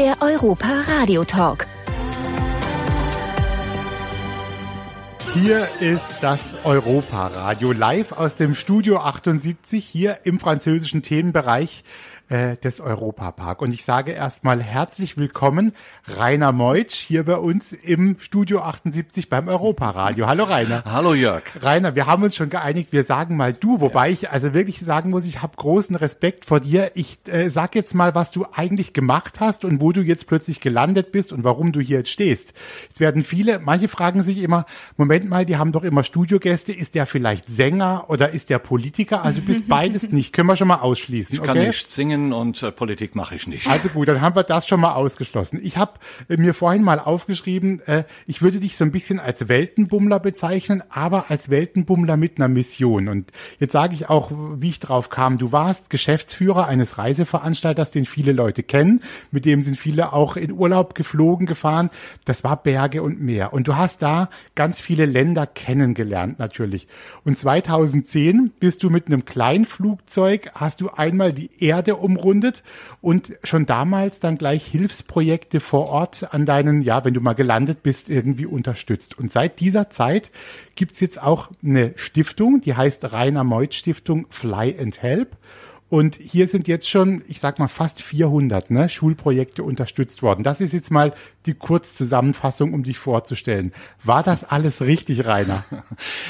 der Europa Radio Talk. Hier ist das Europa-Radio live aus dem Studio 78 hier im französischen Themenbereich äh, des Europapark. Und ich sage erstmal herzlich willkommen, Rainer Meutsch, hier bei uns im Studio 78 beim Europaradio. Hallo Rainer. Hallo Jörg. Rainer, wir haben uns schon geeinigt, wir sagen mal du, wobei ja. ich also wirklich sagen muss, ich habe großen Respekt vor dir. Ich äh, sag jetzt mal, was du eigentlich gemacht hast und wo du jetzt plötzlich gelandet bist und warum du hier jetzt stehst. Es werden viele, manche fragen sich immer, Moment mal, die haben doch immer Studiogäste, ist der vielleicht Sänger oder ist der Politiker? Also du bist beides nicht, können wir schon mal ausschließen. Ich kann okay? nicht singen Singen und äh, Politik mache ich nicht. Also gut, dann haben wir das schon mal ausgeschlossen. Ich habe äh, mir vorhin mal aufgeschrieben, äh, ich würde dich so ein bisschen als Weltenbummler bezeichnen, aber als Weltenbummler mit einer Mission. Und jetzt sage ich auch, wie ich drauf kam. Du warst Geschäftsführer eines Reiseveranstalters, den viele Leute kennen. Mit dem sind viele auch in Urlaub geflogen, gefahren. Das war Berge und Meer. Und du hast da ganz viele Länder kennengelernt natürlich. Und 2010 bist du mit einem Kleinflugzeug, hast du einmal die Erde um umrundet und schon damals dann gleich Hilfsprojekte vor Ort an deinen, ja, wenn du mal gelandet bist, irgendwie unterstützt. Und seit dieser Zeit gibt's jetzt auch eine Stiftung, die heißt Rainer Meuth Stiftung Fly and Help. Und hier sind jetzt schon, ich sag mal, fast 400 ne, Schulprojekte unterstützt worden. Das ist jetzt mal die Kurzzusammenfassung, um dich vorzustellen. War das alles richtig, Rainer?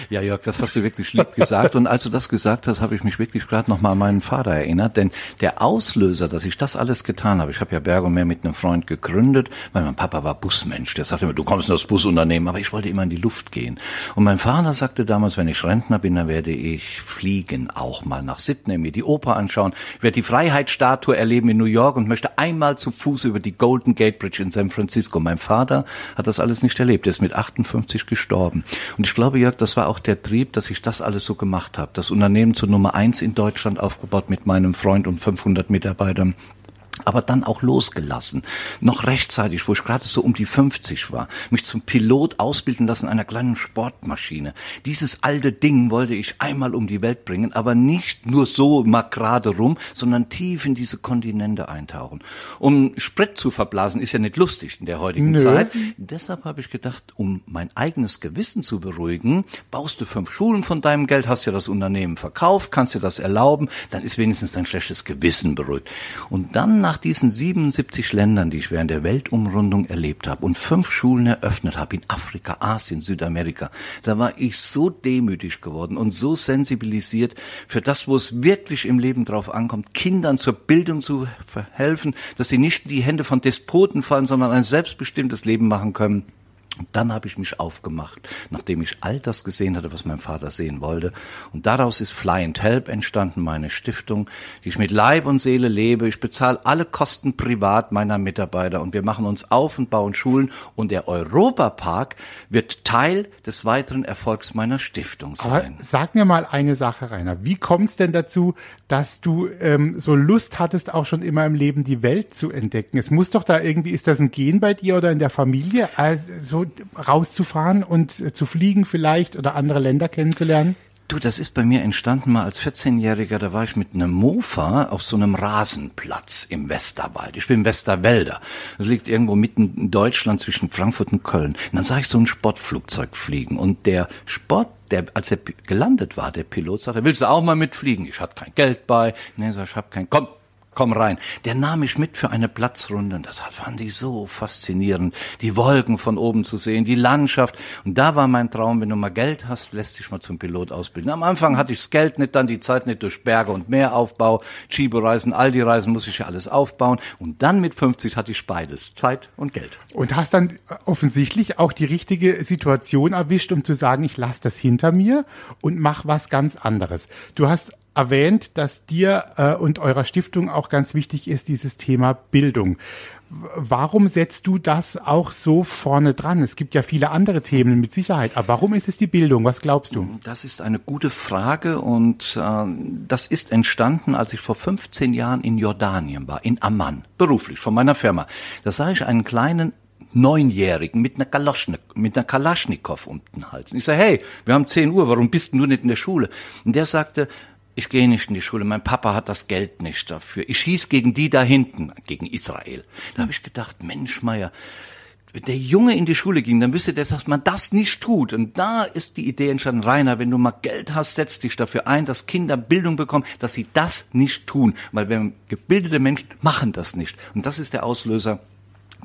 Ja, Jörg, das hast du wirklich lieb gesagt. Und als du das gesagt hast, habe ich mich wirklich gerade noch mal an meinen Vater erinnert. Denn der Auslöser, dass ich das alles getan habe, ich habe ja Berg und Meer mit einem Freund gegründet, weil mein Papa war Busmensch. Der sagte immer, du kommst in das Busunternehmen, aber ich wollte immer in die Luft gehen. Und mein Vater sagte damals, wenn ich Rentner bin, dann werde ich fliegen, auch mal nach Sydney, mir die Oper anschauen. Ich werde die Freiheitsstatue erleben in New York und möchte einmal zu Fuß über die Golden Gate Bridge in San Francisco Francisco. Mein Vater hat das alles nicht erlebt. Er ist mit 58 gestorben. Und ich glaube, Jörg, das war auch der Trieb, dass ich das alles so gemacht habe. Das Unternehmen zur Nummer eins in Deutschland aufgebaut mit meinem Freund und 500 Mitarbeitern aber dann auch losgelassen. Noch rechtzeitig, wo ich gerade so um die 50 war, mich zum Pilot ausbilden lassen einer kleinen Sportmaschine. Dieses alte Ding wollte ich einmal um die Welt bringen, aber nicht nur so mal gerade rum, sondern tief in diese Kontinente eintauchen. Um Sprit zu verblasen ist ja nicht lustig in der heutigen Nö. Zeit. Deshalb habe ich gedacht, um mein eigenes Gewissen zu beruhigen, baust du fünf Schulen von deinem Geld, hast ja das Unternehmen verkauft, kannst dir das erlauben, dann ist wenigstens dein schlechtes Gewissen beruhigt. Und dann nach diesen 77 Ländern, die ich während der Weltumrundung erlebt habe und fünf Schulen eröffnet habe in Afrika, Asien, Südamerika, da war ich so demütig geworden und so sensibilisiert für das, wo es wirklich im Leben drauf ankommt, Kindern zur Bildung zu verhelfen, dass sie nicht in die Hände von Despoten fallen, sondern ein selbstbestimmtes Leben machen können. Und dann habe ich mich aufgemacht, nachdem ich all das gesehen hatte, was mein Vater sehen wollte. Und daraus ist Fly and Help entstanden, meine Stiftung, die ich mit Leib und Seele lebe. Ich bezahle alle Kosten privat meiner Mitarbeiter und wir machen uns auf und bauen Schulen. Und der Europapark wird Teil des weiteren Erfolgs meiner Stiftung sein. Aber sag mir mal eine Sache, Rainer. Wie kommt es denn dazu, dass du ähm, so Lust hattest, auch schon immer im Leben die Welt zu entdecken? Es muss doch da irgendwie, ist das ein Gen bei dir oder in der Familie? Also rauszufahren und äh, zu fliegen vielleicht oder andere Länder kennenzulernen? Du, das ist bei mir entstanden mal als 14-Jähriger, da war ich mit einem Mofa auf so einem Rasenplatz im Westerwald. Ich bin Westerwälder. Das liegt irgendwo mitten in Deutschland zwischen Frankfurt und Köln. Und dann sah ich so ein Sportflugzeug fliegen und der Sport der, als er gelandet war, der Pilot sagte, willst du auch mal mitfliegen? Ich hatte kein Geld bei. Nee, sag, ich hab kein, komm, komm rein. Der nahm mich mit für eine Platzrunde und das fand ich so faszinierend. Die Wolken von oben zu sehen, die Landschaft. Und da war mein Traum, wenn du mal Geld hast, lässt dich mal zum Pilot ausbilden. Am Anfang hatte ich das Geld nicht, dann die Zeit nicht durch Berge und Meeraufbau, Chibo-Reisen, Aldi-Reisen muss ich ja alles aufbauen. Und dann mit 50 hatte ich beides, Zeit und Geld. Und hast dann offensichtlich auch die richtige Situation erwischt, um zu sagen, ich lasse das hinter mir und mach was ganz anderes. Du hast erwähnt, dass dir äh, und eurer Stiftung auch ganz wichtig ist, dieses Thema Bildung. Warum setzt du das auch so vorne dran? Es gibt ja viele andere Themen mit Sicherheit, aber warum ist es die Bildung? Was glaubst du? Das ist eine gute Frage und äh, das ist entstanden, als ich vor 15 Jahren in Jordanien war, in Amman, beruflich, von meiner Firma. Da sah ich einen kleinen Neunjährigen mit einer, Kalaschnik, mit einer Kalaschnikow um den Hals. Und ich sage, hey, wir haben 10 Uhr, warum bist du nicht in der Schule? Und der sagte, ich gehe nicht in die Schule, mein Papa hat das Geld nicht dafür. Ich schieß gegen die da hinten, gegen Israel. Da habe ich gedacht, Mensch, Meier, wenn der Junge in die Schule ging, dann wüsste der, dass man das nicht tut. Und da ist die Idee entstanden, Rainer, wenn du mal Geld hast, setz dich dafür ein, dass Kinder Bildung bekommen, dass sie das nicht tun. Weil wenn gebildete Menschen machen das nicht. Und das ist der Auslöser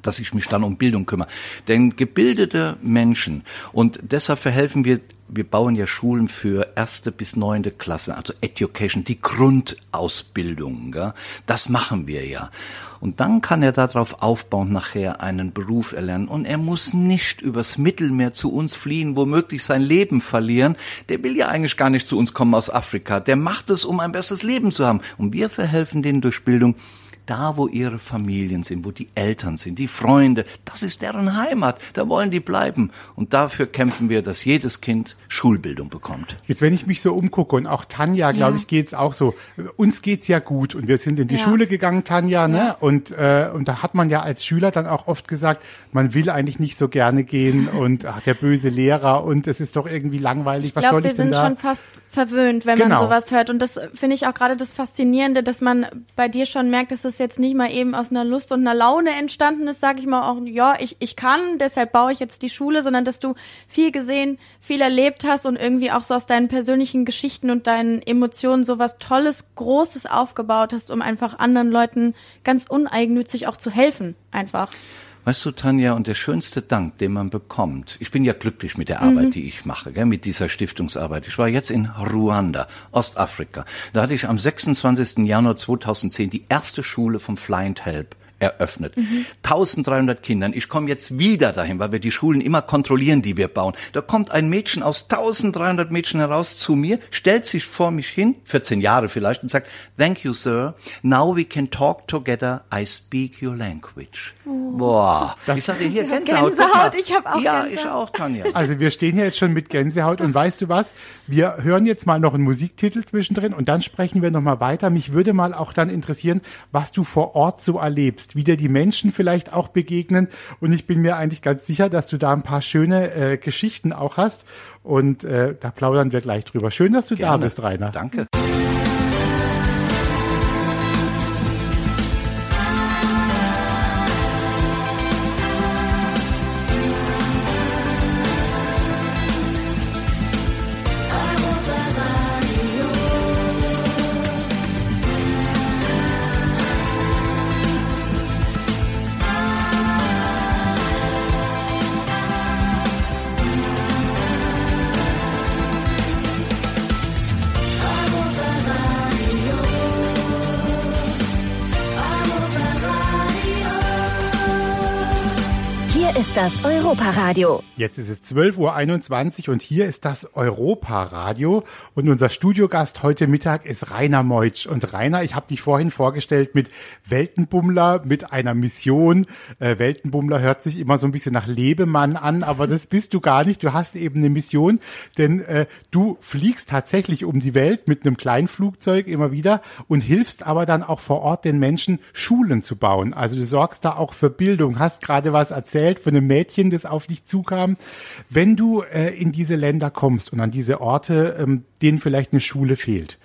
dass ich mich dann um Bildung kümmere. Denn gebildete Menschen, und deshalb verhelfen wir, wir bauen ja Schulen für erste bis neunte Klasse, also Education, die Grundausbildung, gell? das machen wir ja. Und dann kann er darauf aufbauen, nachher einen Beruf erlernen. Und er muss nicht übers Mittelmeer zu uns fliehen, womöglich sein Leben verlieren. Der will ja eigentlich gar nicht zu uns kommen aus Afrika. Der macht es, um ein besseres Leben zu haben. Und wir verhelfen denen durch Bildung, da wo ihre Familien sind, wo die Eltern sind, die Freunde, das ist deren Heimat, da wollen die bleiben. Und dafür kämpfen wir, dass jedes Kind Schulbildung bekommt. Jetzt, wenn ich mich so umgucke und auch Tanja, glaube ja. ich, geht's auch so. Uns geht's ja gut und wir sind in die ja. Schule gegangen, Tanja, ne? Ja. Und, äh, und da hat man ja als Schüler dann auch oft gesagt, man will eigentlich nicht so gerne gehen und ach, der böse Lehrer und es ist doch irgendwie langweilig. Ich glaube, wir sind da? schon fast verwöhnt, wenn genau. man sowas hört. Und das finde ich auch gerade das Faszinierende, dass man bei dir schon merkt, dass es jetzt nicht mal eben aus einer Lust und einer Laune entstanden ist, sage ich mal auch, ja, ich, ich kann, deshalb baue ich jetzt die Schule, sondern dass du viel gesehen, viel erlebt hast und irgendwie auch so aus deinen persönlichen Geschichten und deinen Emotionen sowas Tolles, Großes aufgebaut hast, um einfach anderen Leuten ganz uneigennützig auch zu helfen, einfach. Weißt du, Tanja, und der schönste Dank, den man bekommt, ich bin ja glücklich mit der Arbeit, mhm. die ich mache, gell, mit dieser Stiftungsarbeit. Ich war jetzt in Ruanda, Ostafrika. Da hatte ich am 26. Januar 2010 die erste Schule vom Flying Help eröffnet. Mhm. 1300 Kindern. Ich komme jetzt wieder dahin, weil wir die Schulen immer kontrollieren, die wir bauen. Da kommt ein Mädchen aus 1300 Mädchen heraus zu mir, stellt sich vor mich hin, 14 Jahre vielleicht, und sagt, Thank you, sir. Now we can talk together. I speak your language. Oh. Boah. Das ich sage hier Gänsehaut. Gänsehaut, ich habe auch Ja, Gänsehaut. ich auch, Tanja. Also wir stehen hier jetzt schon mit Gänsehaut und weißt du was? Wir hören jetzt mal noch einen Musiktitel zwischendrin und dann sprechen wir nochmal weiter. Mich würde mal auch dann interessieren, was du vor Ort so erlebst wie dir die Menschen vielleicht auch begegnen. Und ich bin mir eigentlich ganz sicher, dass du da ein paar schöne äh, Geschichten auch hast. Und äh, da plaudern wir gleich drüber. Schön, dass du Gerne. da bist, Rainer. Danke. Ist das Europaradio. Jetzt ist es 12.21 Uhr und hier ist das Europaradio. Und unser Studiogast heute Mittag ist Rainer Meutsch. Und Rainer, ich habe dich vorhin vorgestellt mit Weltenbummler, mit einer Mission. Äh, Weltenbummler hört sich immer so ein bisschen nach Lebemann an, aber das bist du gar nicht. Du hast eben eine Mission, denn äh, du fliegst tatsächlich um die Welt mit einem kleinen Flugzeug immer wieder und hilfst aber dann auch vor Ort den Menschen Schulen zu bauen. Also du sorgst da auch für Bildung. Hast gerade was erzählt von einem Mädchen, das auf dich zukam. Wenn du äh, in diese Länder kommst und an diese Orte, ähm, denen vielleicht eine Schule fehlt,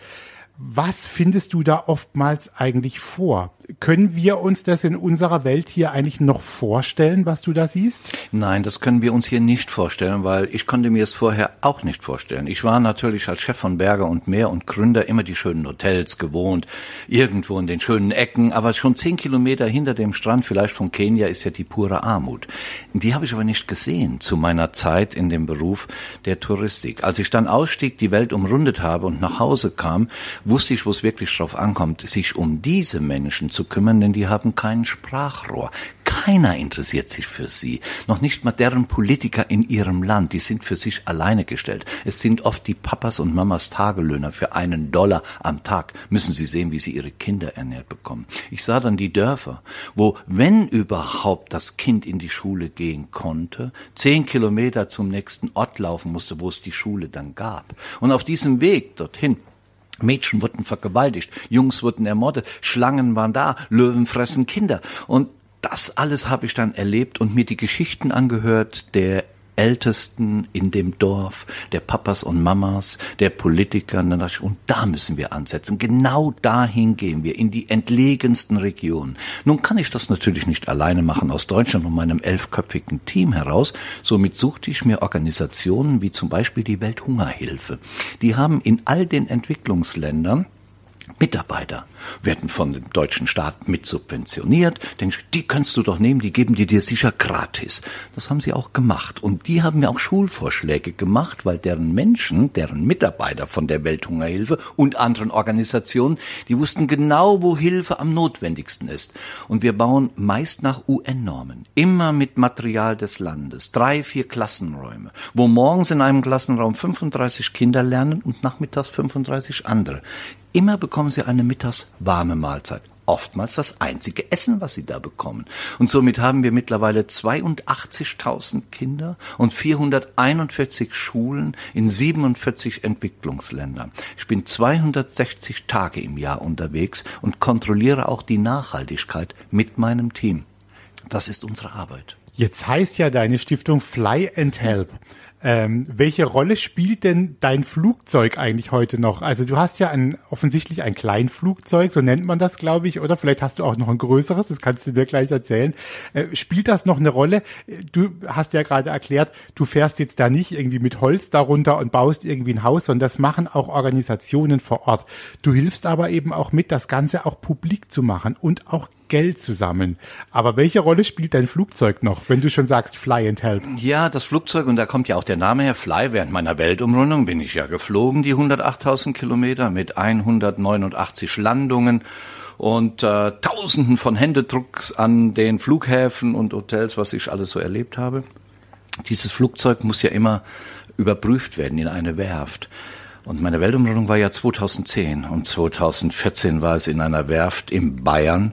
was findest du da oftmals eigentlich vor? Können wir uns das in unserer Welt hier eigentlich noch vorstellen, was du da siehst? Nein, das können wir uns hier nicht vorstellen, weil ich konnte mir es vorher auch nicht vorstellen. Ich war natürlich als Chef von Berger und Meer und Gründer immer die schönen Hotels gewohnt, irgendwo in den schönen Ecken, aber schon zehn Kilometer hinter dem Strand, vielleicht von Kenia, ist ja die pure Armut. Die habe ich aber nicht gesehen zu meiner Zeit in dem Beruf der Touristik. Als ich dann ausstieg, die Welt umrundet habe und nach Hause kam, wusste ich, wo es wirklich drauf ankommt, sich um diese Menschen zu kümmern, denn die haben kein Sprachrohr. Keiner interessiert sich für sie. Noch nicht mal deren Politiker in ihrem Land. Die sind für sich alleine gestellt. Es sind oft die Papas und Mamas Tagelöhner. Für einen Dollar am Tag müssen sie sehen, wie sie ihre Kinder ernährt bekommen. Ich sah dann die Dörfer, wo, wenn überhaupt das Kind in die Schule gehen konnte, zehn Kilometer zum nächsten Ort laufen musste, wo es die Schule dann gab. Und auf diesem Weg dorthin Mädchen wurden vergewaltigt, Jungs wurden ermordet, Schlangen waren da, Löwen fressen Kinder. Und das alles habe ich dann erlebt und mir die Geschichten angehört der Ältesten in dem Dorf, der Papas und Mamas, der Politiker. Und da müssen wir ansetzen. Genau dahin gehen wir, in die entlegensten Regionen. Nun kann ich das natürlich nicht alleine machen aus Deutschland und meinem elfköpfigen Team heraus. Somit suchte ich mir Organisationen wie zum Beispiel die Welthungerhilfe. Die haben in all den Entwicklungsländern Mitarbeiter werden von dem deutschen Staat mit subventioniert. Denkst, die kannst du doch nehmen, die geben die dir sicher gratis. Das haben sie auch gemacht. Und die haben mir auch Schulvorschläge gemacht, weil deren Menschen, deren Mitarbeiter von der Welthungerhilfe und anderen Organisationen, die wussten genau, wo Hilfe am notwendigsten ist. Und wir bauen meist nach UN-Normen. Immer mit Material des Landes. Drei, vier Klassenräume, wo morgens in einem Klassenraum 35 Kinder lernen und nachmittags 35 andere. Immer bekommen sie eine mittags warme Mahlzeit. Oftmals das einzige Essen, was sie da bekommen. Und somit haben wir mittlerweile 82.000 Kinder und 441 Schulen in 47 Entwicklungsländern. Ich bin 260 Tage im Jahr unterwegs und kontrolliere auch die Nachhaltigkeit mit meinem Team. Das ist unsere Arbeit. Jetzt heißt ja deine Stiftung Fly and Help. Ähm, welche Rolle spielt denn dein Flugzeug eigentlich heute noch? Also du hast ja ein, offensichtlich ein Kleinflugzeug, so nennt man das, glaube ich, oder vielleicht hast du auch noch ein größeres, das kannst du mir gleich erzählen. Äh, spielt das noch eine Rolle? Du hast ja gerade erklärt, du fährst jetzt da nicht irgendwie mit Holz darunter und baust irgendwie ein Haus, sondern das machen auch Organisationen vor Ort. Du hilfst aber eben auch mit, das Ganze auch publik zu machen und auch Geld zu sammeln. Aber welche Rolle spielt dein Flugzeug noch, wenn du schon sagst Fly and Help? Ja, das Flugzeug, und da kommt ja auch der Name her, Fly. Während meiner Weltumrundung bin ich ja geflogen, die 108.000 Kilometer mit 189 Landungen und äh, Tausenden von Händedrucks an den Flughäfen und Hotels, was ich alles so erlebt habe. Dieses Flugzeug muss ja immer überprüft werden in eine Werft. Und meine Weltumrundung war ja 2010 und 2014 war es in einer Werft in Bayern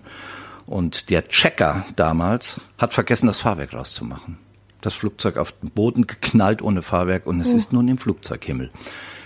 und der Checker damals hat vergessen, das Fahrwerk rauszumachen. Das Flugzeug auf den Boden geknallt ohne Fahrwerk und es oh. ist nun im Flugzeughimmel.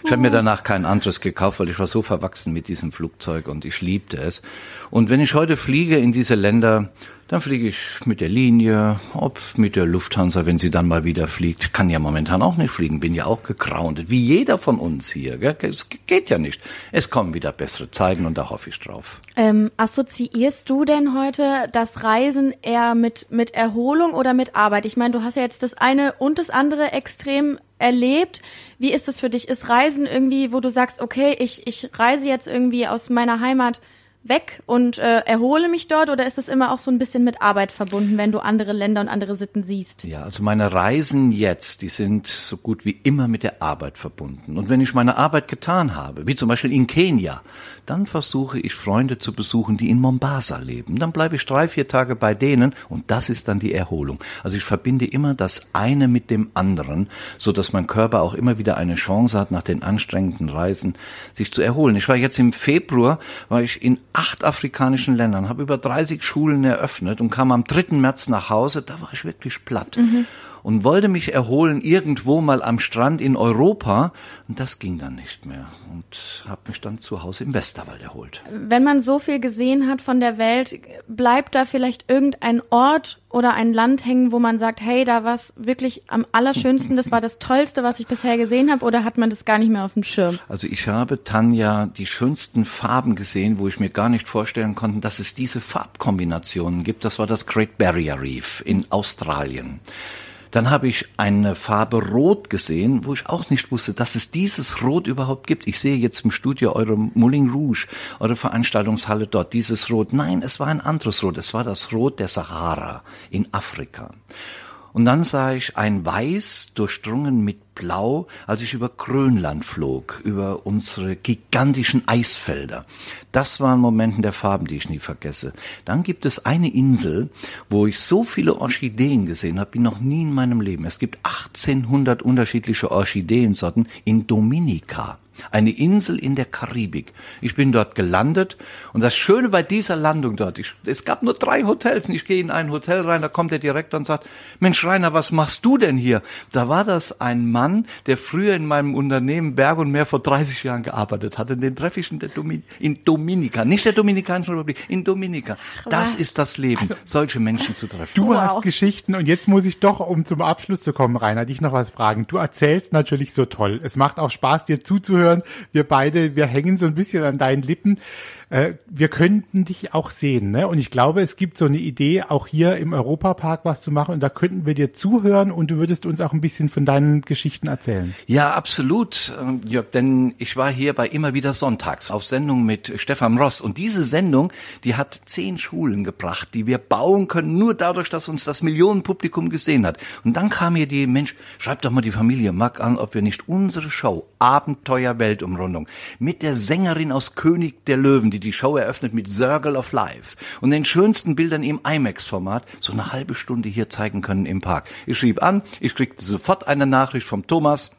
Ich habe mir danach kein anderes gekauft, weil ich war so verwachsen mit diesem Flugzeug und ich liebte es. Und wenn ich heute fliege in diese Länder, dann fliege ich mit der Linie, ob mit der Lufthansa, wenn sie dann mal wieder fliegt. Kann ja momentan auch nicht fliegen, bin ja auch gekrauntet, wie jeder von uns hier. Gell? Es geht ja nicht. Es kommen wieder bessere Zeiten und da hoffe ich drauf. Ähm, assoziierst du denn heute das Reisen eher mit, mit Erholung oder mit Arbeit? Ich meine, du hast ja jetzt das eine und das andere extrem erlebt. Wie ist es für dich? Ist Reisen irgendwie, wo du sagst, okay, ich, ich reise jetzt irgendwie aus meiner Heimat weg und äh, erhole mich dort oder ist es immer auch so ein bisschen mit Arbeit verbunden, wenn du andere Länder und andere Sitten siehst? Ja, also meine Reisen jetzt, die sind so gut wie immer mit der Arbeit verbunden. Und wenn ich meine Arbeit getan habe, wie zum Beispiel in Kenia, dann versuche ich Freunde zu besuchen, die in Mombasa leben. Dann bleibe ich drei, vier Tage bei denen und das ist dann die Erholung. Also ich verbinde immer das eine mit dem anderen, so dass mein Körper auch immer wieder eine Chance hat, nach den anstrengenden Reisen sich zu erholen. Ich war jetzt im Februar, war ich in acht afrikanischen Ländern, habe über 30 Schulen eröffnet und kam am 3. März nach Hause. Da war ich wirklich platt. Mhm und wollte mich erholen irgendwo mal am Strand in Europa und das ging dann nicht mehr und habe mich dann zu Hause im Westerwald erholt. Wenn man so viel gesehen hat von der Welt, bleibt da vielleicht irgendein Ort oder ein Land hängen, wo man sagt, hey, da war es wirklich am allerschönsten, das war das Tollste, was ich bisher gesehen habe, oder hat man das gar nicht mehr auf dem Schirm? Also ich habe, Tanja, die schönsten Farben gesehen, wo ich mir gar nicht vorstellen konnte, dass es diese Farbkombinationen gibt. Das war das Great Barrier Reef in Australien. Dann habe ich eine Farbe Rot gesehen, wo ich auch nicht wusste, dass es dieses Rot überhaupt gibt. Ich sehe jetzt im Studio eure Moulin Rouge, eure Veranstaltungshalle dort, dieses Rot. Nein, es war ein anderes Rot. Es war das Rot der Sahara in Afrika. Und dann sah ich ein Weiß durchdrungen mit Blau, als ich über Grönland flog, über unsere gigantischen Eisfelder. Das waren Momenten der Farben, die ich nie vergesse. Dann gibt es eine Insel, wo ich so viele Orchideen gesehen habe, wie noch nie in meinem Leben. Es gibt 1800 unterschiedliche Orchideensorten in Dominika. Eine Insel in der Karibik. Ich bin dort gelandet und das Schöne bei dieser Landung dort, ich, es gab nur drei Hotels und ich gehe in ein Hotel rein, da kommt der Direktor und sagt, Mensch Rainer, was machst du denn hier? Da war das ein Mann, der früher in meinem Unternehmen Berg und Meer vor 30 Jahren gearbeitet hatte. Den treffe ich in, der Domin in Dominika, nicht der Dominikanischen Republik, in Dominika. Das ist das Leben, also, solche Menschen zu treffen. Du wow. hast Geschichten und jetzt muss ich doch, um zum Abschluss zu kommen, Rainer, dich noch was fragen. Du erzählst natürlich so toll. Es macht auch Spaß, dir zuzuhören. Wir beide, wir hängen so ein bisschen an deinen Lippen äh, wir könnten dich auch sehen. Ne? Und ich glaube, es gibt so eine Idee, auch hier im Europapark was zu machen. Und da könnten wir dir zuhören und du würdest uns auch ein bisschen von deinen Geschichten erzählen. Ja, absolut, ähm, Jörg, denn ich war hier bei immer wieder Sonntags auf Sendung mit Stefan Ross. Und diese Sendung, die hat zehn Schulen gebracht, die wir bauen können, nur dadurch, dass uns das Millionenpublikum gesehen hat. Und dann kam hier die Mensch, schreibt doch mal die Familie Mack an, ob wir nicht unsere Show Abenteuer Weltumrundung mit der Sängerin aus König der Löwen, die die Show eröffnet mit Circle of Life und den schönsten Bildern im IMAX-Format so eine halbe Stunde hier zeigen können im Park. Ich schrieb an, ich kriegte sofort eine Nachricht vom Thomas,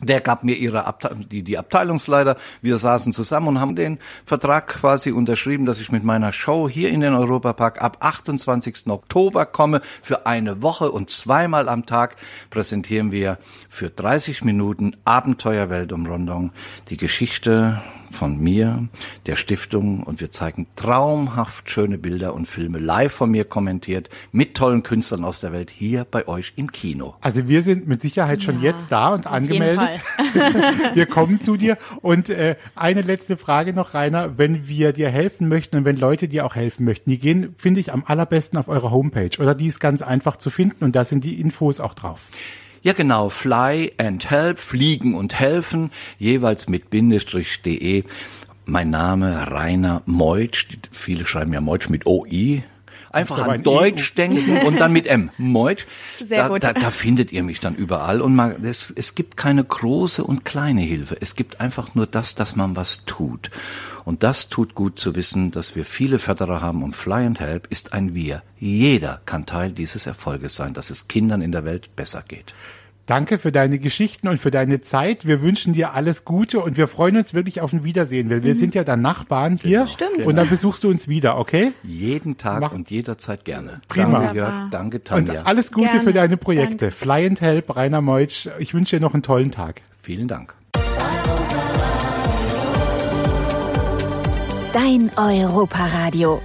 der gab mir ihre Abte die, die Abteilungsleiter. Wir saßen zusammen und haben den Vertrag quasi unterschrieben, dass ich mit meiner Show hier in den Europapark ab 28. Oktober komme. Für eine Woche und zweimal am Tag präsentieren wir für 30 Minuten Abenteuerweltumrundung die Geschichte von mir, der Stiftung und wir zeigen traumhaft schöne Bilder und Filme live von mir kommentiert mit tollen Künstlern aus der Welt hier bei euch im Kino. Also wir sind mit Sicherheit schon ja, jetzt da und angemeldet. wir kommen zu dir und äh, eine letzte Frage noch, Rainer, wenn wir dir helfen möchten und wenn Leute dir auch helfen möchten, die gehen, finde ich, am allerbesten auf eure Homepage oder die ist ganz einfach zu finden und da sind die Infos auch drauf. Ja, genau. Fly and Help, fliegen und helfen, jeweils mit Bindestrich.de. Mein Name Rainer Meutsch. Viele schreiben ja Meutsch mit OI. Einfach an Deutsch EU. denken und dann mit M. Meutsch. Sehr da, gut. Da, da findet ihr mich dann überall. Und man, es, es gibt keine große und kleine Hilfe. Es gibt einfach nur das, dass man was tut. Und das tut gut zu wissen, dass wir viele Förderer haben und Fly and Help ist ein Wir. Jeder kann Teil dieses Erfolges sein, dass es Kindern in der Welt besser geht. Danke für deine Geschichten und für deine Zeit. Wir wünschen dir alles Gute und wir freuen uns wirklich auf ein Wiedersehen, weil wir mhm. sind ja dann Nachbarn hier. Stimmt. Und dann besuchst du uns wieder, okay? Jeden Tag Mach. und jederzeit gerne. Prima. Danke, Jörg. Danke, Tanja. Und alles Gute gerne. für deine Projekte. Danke. Fly and Help, Rainer Meutsch. Ich wünsche dir noch einen tollen Tag. Vielen Dank. Dein Europaradio.